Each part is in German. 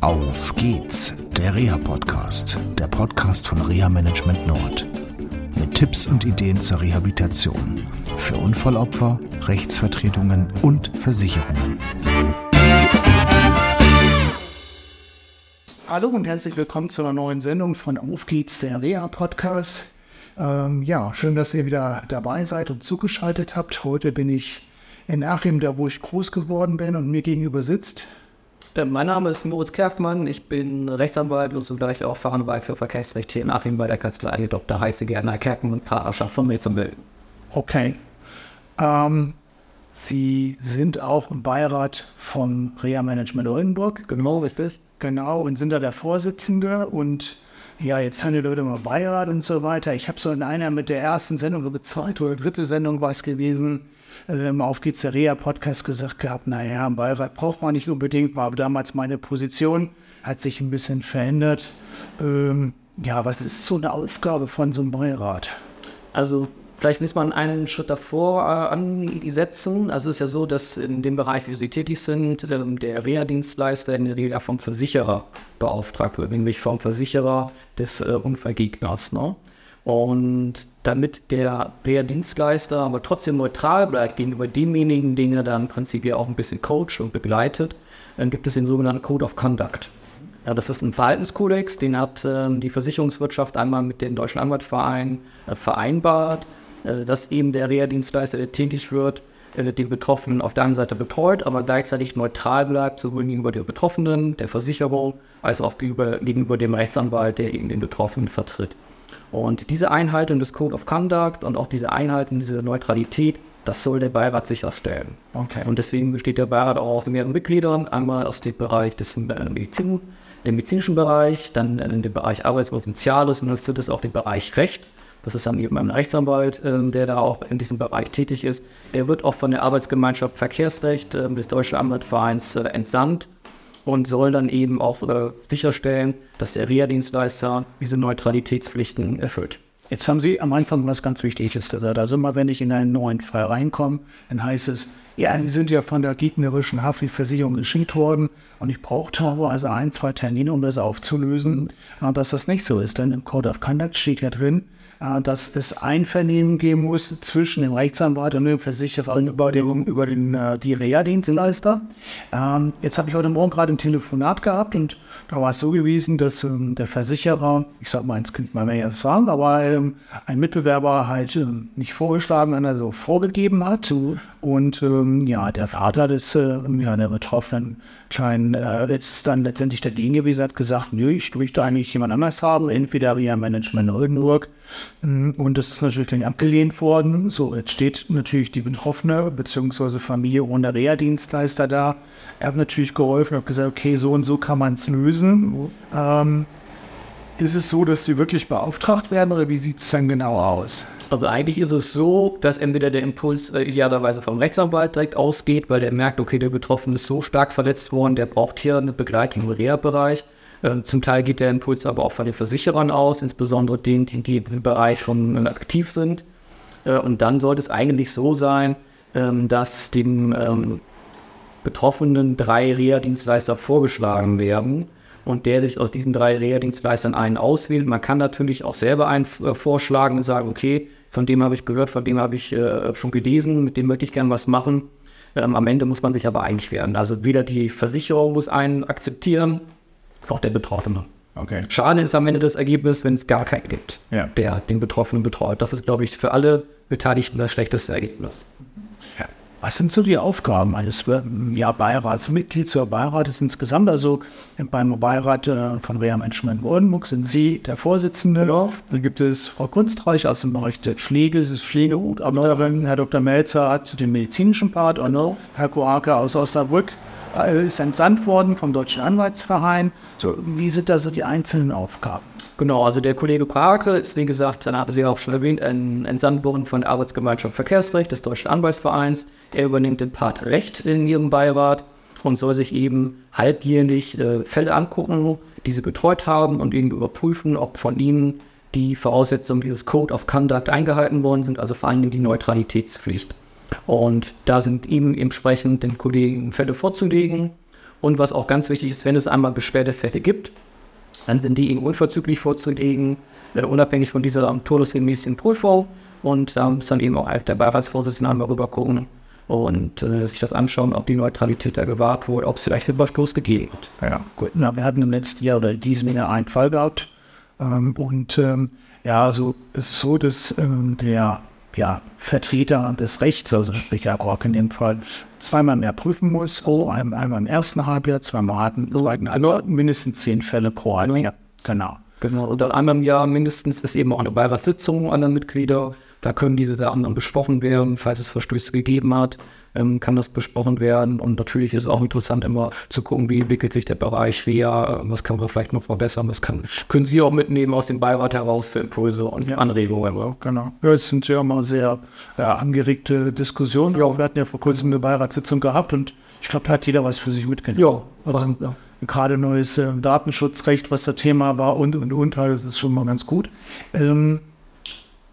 Auf geht's, der Reha-Podcast, der Podcast von Reha Management Nord. Mit Tipps und Ideen zur Rehabilitation für Unfallopfer, Rechtsvertretungen und Versicherungen. Hallo und herzlich willkommen zu einer neuen Sendung von Auf geht's, der Reha-Podcast. Ähm, ja, schön, dass ihr wieder dabei seid und zugeschaltet habt. Heute bin ich in Achim, da wo ich groß geworden bin und mir gegenüber sitzt mein Name ist Moritz Kerfmann, ich bin Rechtsanwalt und zugleich auch Fachanwalt für Verkehrsrecht hier in Achim bei der Kanzlei Dr. Heiße Gerner Kerken und Partnerschaft von Rechtsanwälten. Okay. Ähm, Sie sind auch im Beirat von Rea Management Oldenburg. Genau, richtig. Genau, und sind da der Vorsitzende und ja, jetzt haben die Leute mal Beirat und so weiter. Ich habe so in einer mit der ersten Sendung, oder zweite oder dritte Sendung war es gewesen, äh, im Auf geht's der Reha-Podcast gesagt gehabt, naja, ein Beirat braucht man nicht unbedingt, war aber damals meine Position, hat sich ein bisschen verändert. Ähm, ja, was ist so eine Aufgabe von so einem Beirat? Also vielleicht muss man einen Schritt davor äh, ansetzen. Also es ist ja so, dass in dem Bereich, wie Sie tätig sind, ähm, der Reha-Dienstleister in der Regel vom Versicherer beauftragt wird, nämlich vom Versicherer des äh, Unfallgegners. Ne? Und damit der, der Dienstleister aber trotzdem neutral bleibt gegenüber demjenigen, den er dann im Prinzip ja auch ein bisschen coacht und begleitet, dann gibt es den sogenannten Code of Conduct. Ja, das ist ein Verhaltenskodex, den hat äh, die Versicherungswirtschaft einmal mit dem Deutschen Anwaltverein äh, vereinbart, äh, dass eben der Reha-Dienstleister, der tätig wird, äh, den Betroffenen auf der einen Seite betreut, aber gleichzeitig neutral bleibt, sowohl gegenüber der Betroffenen, der Versicherung, als auch gegenüber, gegenüber dem Rechtsanwalt, der eben den Betroffenen vertritt. Und diese Einhaltung des Code of Conduct und auch diese Einhaltung dieser Neutralität, das soll der Beirat sicherstellen. Okay. Und deswegen besteht der Beirat auch aus mehreren Mitgliedern, einmal aus dem Bereich des äh, Medizin, dem medizinischen Bereich, dann in dem Bereich Arbeits- und Soziales und dann ist auch der Bereich Recht. Das ist dann eben ein Rechtsanwalt, äh, der da auch in diesem Bereich tätig ist. Der wird auch von der Arbeitsgemeinschaft Verkehrsrecht äh, des Deutschen Anwaltvereins äh, entsandt und soll dann eben auch äh, sicherstellen, dass der Reha-Dienstleister diese Neutralitätspflichten erfüllt. Jetzt haben Sie am Anfang was ganz Wichtiges gesagt. Also immer wenn ich in einen neuen Fall reinkomme, dann heißt es, ja, Sie sind ja von der gegnerischen Haftpflichtversicherung geschickt worden und ich brauchte also ein, zwei Termine, um das aufzulösen. Und dass das nicht so ist, denn im Code of Conduct steht ja drin, dass es Einvernehmen geben muss zwischen dem Rechtsanwalt und dem Versicherer über den, über den äh, die Reha-Dienstleister. Ähm, jetzt habe ich heute Morgen gerade ein Telefonat gehabt und da war es so gewesen, dass ähm, der Versicherer, ich sag mal ins Kind mal mehr sagen, aber ähm, ein Mitbewerber halt nicht vorgeschlagen, sondern so vorgegeben hat. Und ja, der Vater des äh, ja, der Betroffenen scheint äh, ist dann letztendlich dagegen gewesen, hat gesagt, nö, ich möchte eigentlich jemand anders haben, entweder Reha Management Oldenburg Mm, und das ist natürlich abgelehnt worden. So, jetzt steht natürlich die Betroffene bzw. Familie ohne Reha-Dienstleister da. Er hat natürlich geholfen und gesagt, okay, so und so kann man es lösen. Ähm, ist es so, dass sie wirklich beauftragt werden oder wie sieht es dann genau aus? Also eigentlich ist es so, dass entweder der Impuls äh, idealerweise vom Rechtsanwalt direkt ausgeht, weil der merkt, okay, der Betroffene ist so stark verletzt worden, der braucht hier eine Begleitung im Reha-Bereich. Ähm, zum Teil geht der Impuls aber auch von den Versicherern aus, insbesondere denen, die in diesem Bereich schon äh, aktiv sind. Äh, und dann sollte es eigentlich so sein, ähm, dass dem ähm, Betroffenen drei Reha-Dienstleister vorgeschlagen werden und der sich aus diesen drei Reha-Dienstleistern einen auswählt. Man kann natürlich auch selber einen äh, vorschlagen und sagen, okay, von dem habe ich gehört, von dem habe ich schon gelesen, mit dem möchte ich gerne was machen. am Ende muss man sich aber einig werden. Also weder die Versicherung muss einen akzeptieren, auch der Betroffene. Okay. Schade ist am Ende das Ergebnis, wenn es gar keinen gibt, ja. der den Betroffenen betreut. Das ist, glaube ich, für alle Beteiligten das schlechteste Ergebnis. Ja. Was sind so die Aufgaben eines ja, Beiratsmitglieds oder Beirates insgesamt? Also beim Beirat äh, von Reha Management Oldenburg sind Sie der Vorsitzende. Ja. Dann gibt es Frau Kunstreich aus dem Bereich der Pflege, es ist Pflegegutachterin. Herr Dr. Melzer hat den medizinischen Part und Herr Koake aus Osnabrück äh, ist entsandt worden vom Deutschen Anwaltsverein. So, wie sind da so die einzelnen Aufgaben? Genau, also der Kollege Krake ist, wie gesagt, dann hatte Sie auch schon erwähnt, ein entsandt worden von der Arbeitsgemeinschaft Verkehrsrecht des Deutschen Anwaltsvereins. Er übernimmt den Part Recht in Ihrem Beirat und soll sich eben halbjährlich äh, Fälle angucken, die Sie betreut haben und eben überprüfen, ob von Ihnen die Voraussetzungen dieses Code of Conduct eingehalten worden sind, also vor allem die Neutralitätspflicht. Und da sind ihm entsprechend den Kollegen Fälle vorzulegen. Und was auch ganz wichtig ist, wenn es einmal Beschwerdefälle gibt, dann sind die eben unverzüglich vorzulegen, äh, unabhängig von dieser todesgemäßen Prüfung. Und da muss dann eben auch der Beiratsvorsitzende einmal rüber gucken und äh, sich das anschauen, ob die Neutralität da gewahrt wurde, ob es vielleicht einen Verstoß gegeben hat. Ja, gut. Na, wir hatten im letzten Jahr oder in diesem Jahr einen Fall gehabt. Ähm, und ähm, ja, also es ist so, dass ähm, der ja, Vertreter des Rechts, also sprich Herr Rock in dem Fall, zweimal mehr prüfen muss. Oh, einmal, im ersten Halbjahr, zweimal hatten, zweiten Halbjahr, mindestens zehn Fälle pro Halbjahr. Genau. Genau. Und dann einmal im Jahr mindestens ist eben auch eine Beiratssitzung an der Mitglieder. Da können diese Sachen dann besprochen werden, falls es Verstöße gegeben hat ähm, kann das besprochen werden. Und natürlich ist es auch interessant, immer zu gucken, wie entwickelt sich der Bereich WEA, was kann man vielleicht noch verbessern, was kann, können Sie auch mitnehmen aus dem Beirat heraus für Impulse und ja. Anregungen. Ja, genau. Ja, es sind ja immer sehr ja, angeregte Diskussionen. Ja, wir hatten ja vor kurzem eine Beiratssitzung gehabt und ich glaube, da hat jeder was für sich mitgenommen. Ja, also, ja. Gerade neues äh, Datenschutzrecht, was das Thema war und und und, das ist schon mal ganz gut. Ähm,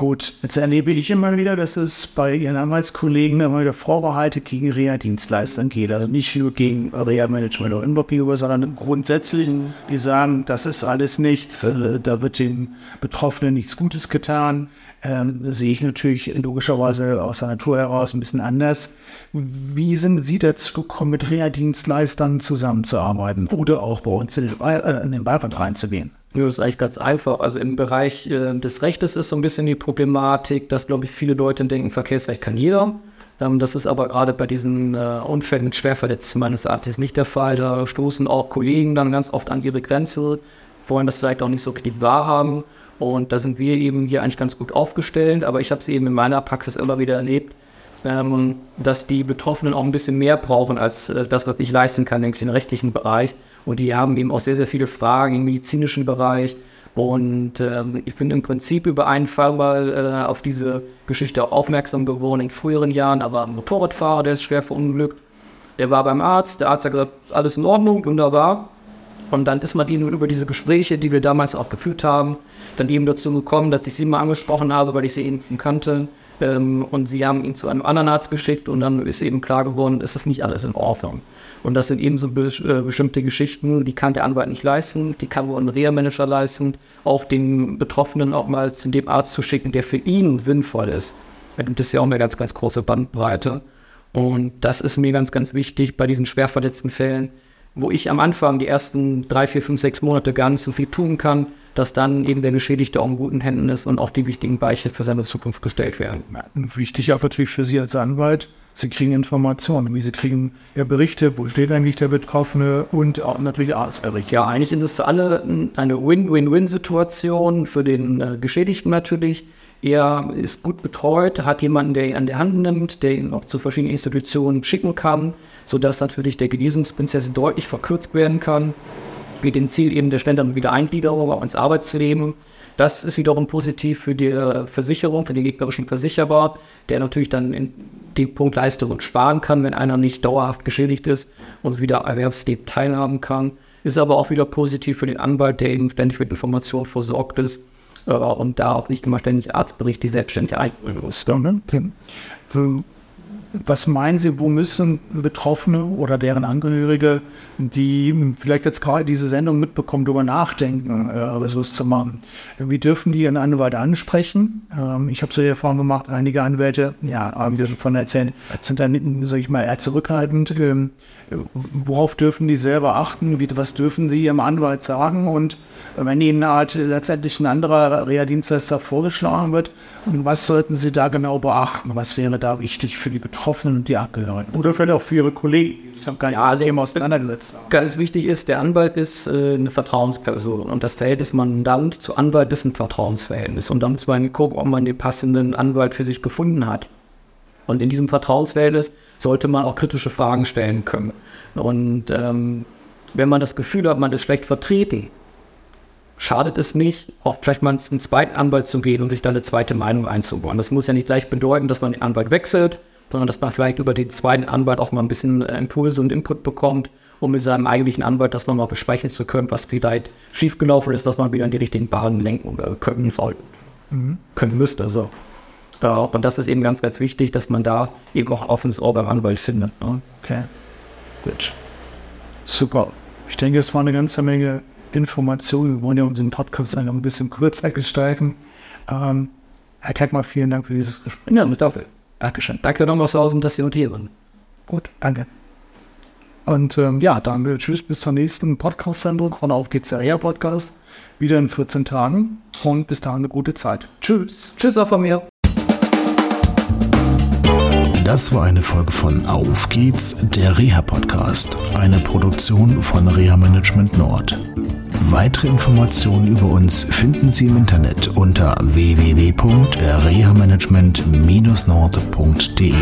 Gut, jetzt erlebe ich immer wieder, dass es bei Ihren Anwaltskollegen immer wieder Vorbehalte gegen Reha-Dienstleistern geht. Also nicht nur gegen Reha-Management oder Immobilien, sondern grundsätzlich, die sagen, das ist alles nichts, äh, da wird dem Betroffenen nichts Gutes getan. Ähm, sehe ich natürlich logischerweise aus der Natur heraus ein bisschen anders. Wie sind Sie dazu gekommen, mit Reha-Dienstleistern zusammenzuarbeiten oder auch bei uns in den, äh, in den Beirat reinzugehen? Ja, das ist eigentlich ganz einfach. Also im Bereich äh, des Rechtes ist so ein bisschen die Problematik, dass, glaube ich, viele Leute denken, Verkehrsrecht kann jeder. Ähm, das ist aber gerade bei diesen äh, Unfällen mit Schwerverletzten meines Erachtens nicht der Fall. Da stoßen auch Kollegen dann ganz oft an ihre Grenze, wollen das vielleicht auch nicht so richtig wahrhaben. Und da sind wir eben hier eigentlich ganz gut aufgestellt. Aber ich habe es eben in meiner Praxis immer wieder erlebt, ähm, dass die Betroffenen auch ein bisschen mehr brauchen als äh, das, was ich leisten kann, nämlich den rechtlichen Bereich. Und die haben eben auch sehr, sehr viele Fragen im medizinischen Bereich. Und ähm, ich bin im Prinzip über einen Fall mal äh, auf diese Geschichte auch aufmerksam geworden in früheren Jahren. Aber ein Motorradfahrer, der ist schwer verunglückt. Der war beim Arzt. Der Arzt hat gesagt, alles in Ordnung, wunderbar. Und dann ist man eben über diese Gespräche, die wir damals auch geführt haben, dann eben dazu gekommen, dass ich sie mal angesprochen habe, weil ich sie eben kannte. Ähm, und sie haben ihn zu einem anderen Arzt geschickt und dann ist eben klar geworden, es ist nicht alles in Ordnung. Und das sind eben so be äh, bestimmte Geschichten, die kann der Anwalt nicht leisten, die kann nur ein Reha-Manager leisten, auch den Betroffenen auch mal zu dem Arzt zu schicken, der für ihn sinnvoll ist. Das ist ja auch eine ganz, ganz große Bandbreite. Und das ist mir ganz, ganz wichtig bei diesen schwer verletzten Fällen, wo ich am Anfang die ersten drei, vier, fünf, sechs Monate gar nicht so viel tun kann, dass dann eben der Geschädigte auch in guten Händen ist und auch die wichtigen Weiche für seine Zukunft gestellt werden. Wichtig auch natürlich für Sie als Anwalt, Sie kriegen Informationen, wie Sie kriegen Berichte, wo steht eigentlich der Betroffene und auch natürlich Arztberichte. Ja, eigentlich ist es für alle eine Win-Win-Win-Situation, für den äh, Geschädigten natürlich. Er ist gut betreut, hat jemanden, der ihn an der Hand nimmt, der ihn auch zu verschiedenen Institutionen schicken kann, sodass natürlich der Genesungsprozess deutlich verkürzt werden kann. Mit dem Ziel eben der schnelleren Wiedereingliederung auch ins Arbeitsleben. Das ist wiederum positiv für die äh, Versicherung, für den gegnerischen Versicherer, der natürlich dann in dem Punkt Leistungen sparen kann, wenn einer nicht dauerhaft geschädigt ist und wieder erwerbsleben teilhaben kann. Ist aber auch wieder positiv für den Anwalt, der eben ständig mit Informationen versorgt ist äh, und da auch nicht immer ständig Arztberichte selbstständig einbringen muss. Okay. So, was meinen Sie, wo müssen Betroffene oder deren Angehörige, die vielleicht jetzt gerade diese Sendung mitbekommen, darüber nachdenken, äh, sowas zu machen? Wie dürfen die ihren Anwalt ansprechen? Ähm, ich habe so die Erfahrung gemacht, einige Anwälte, ja, haben wir schon von erzählt, sind dann, sag ich mal, eher zurückhaltend. Ähm, worauf dürfen die selber achten? Wie, was dürfen sie ihrem Anwalt sagen? Und wenn ihnen halt letztendlich ein anderer Reha-Dienstleister vorgeschlagen wird, was sollten sie da genau beachten? Was wäre da wichtig für die Betroffenen und die Angehörigen? Oder vielleicht auch für ihre Kollegen, die sich gar nicht ja, also Thema auseinandergesetzt haben. Ganz wichtig ist, der Anwalt ist äh, eine Vertrauensperson und das Verhältnis Mandant zu Anwalt ist ein Vertrauensverhältnis. Und da muss man gucken, ob man den passenden Anwalt für sich gefunden hat. Und in diesem Vertrauensverhältnis sollte man auch kritische Fragen stellen können. Und ähm, wenn man das Gefühl hat, man ist schlecht vertreten, schadet es nicht, auch vielleicht mal zum zweiten Anwalt zu gehen und sich da eine zweite Meinung einzubauen. Das muss ja nicht gleich bedeuten, dass man den Anwalt wechselt, sondern dass man vielleicht über den zweiten Anwalt auch mal ein bisschen äh, Impulse und Input bekommt, um mit seinem eigentlichen Anwalt das nochmal besprechen zu können, was vielleicht schiefgelaufen ist, dass man wieder in die richtigen Bahnen lenken können soll, mhm. können müsste. So. Und das ist eben ganz, ganz wichtig, dass man da eben auch offenes Ohr beim Anwalt findet. Ne? Okay, gut. Super. Ich denke, es war eine ganze Menge Informationen. Wir wollen ja unseren Podcast dann ein bisschen kürzer gestalten. Ähm, Herr Keckmann, vielen Dank für dieses Gespräch. Ja, mit dafür. Dankeschön. Danke nochmal so aus, dass Sie notieren. Gut, danke. Und ähm, ja, dann äh, tschüss bis zur nächsten Podcast-Sendung von Auf geht's der Podcast. Wieder in 14 Tagen und bis dahin eine gute Zeit. Tschüss. Tschüss auch von mir. Das war eine Folge von Auf geht's, der Reha-Podcast, eine Produktion von Reha Management Nord. Weitere Informationen über uns finden Sie im Internet unter www.rehamanagement-nord.de.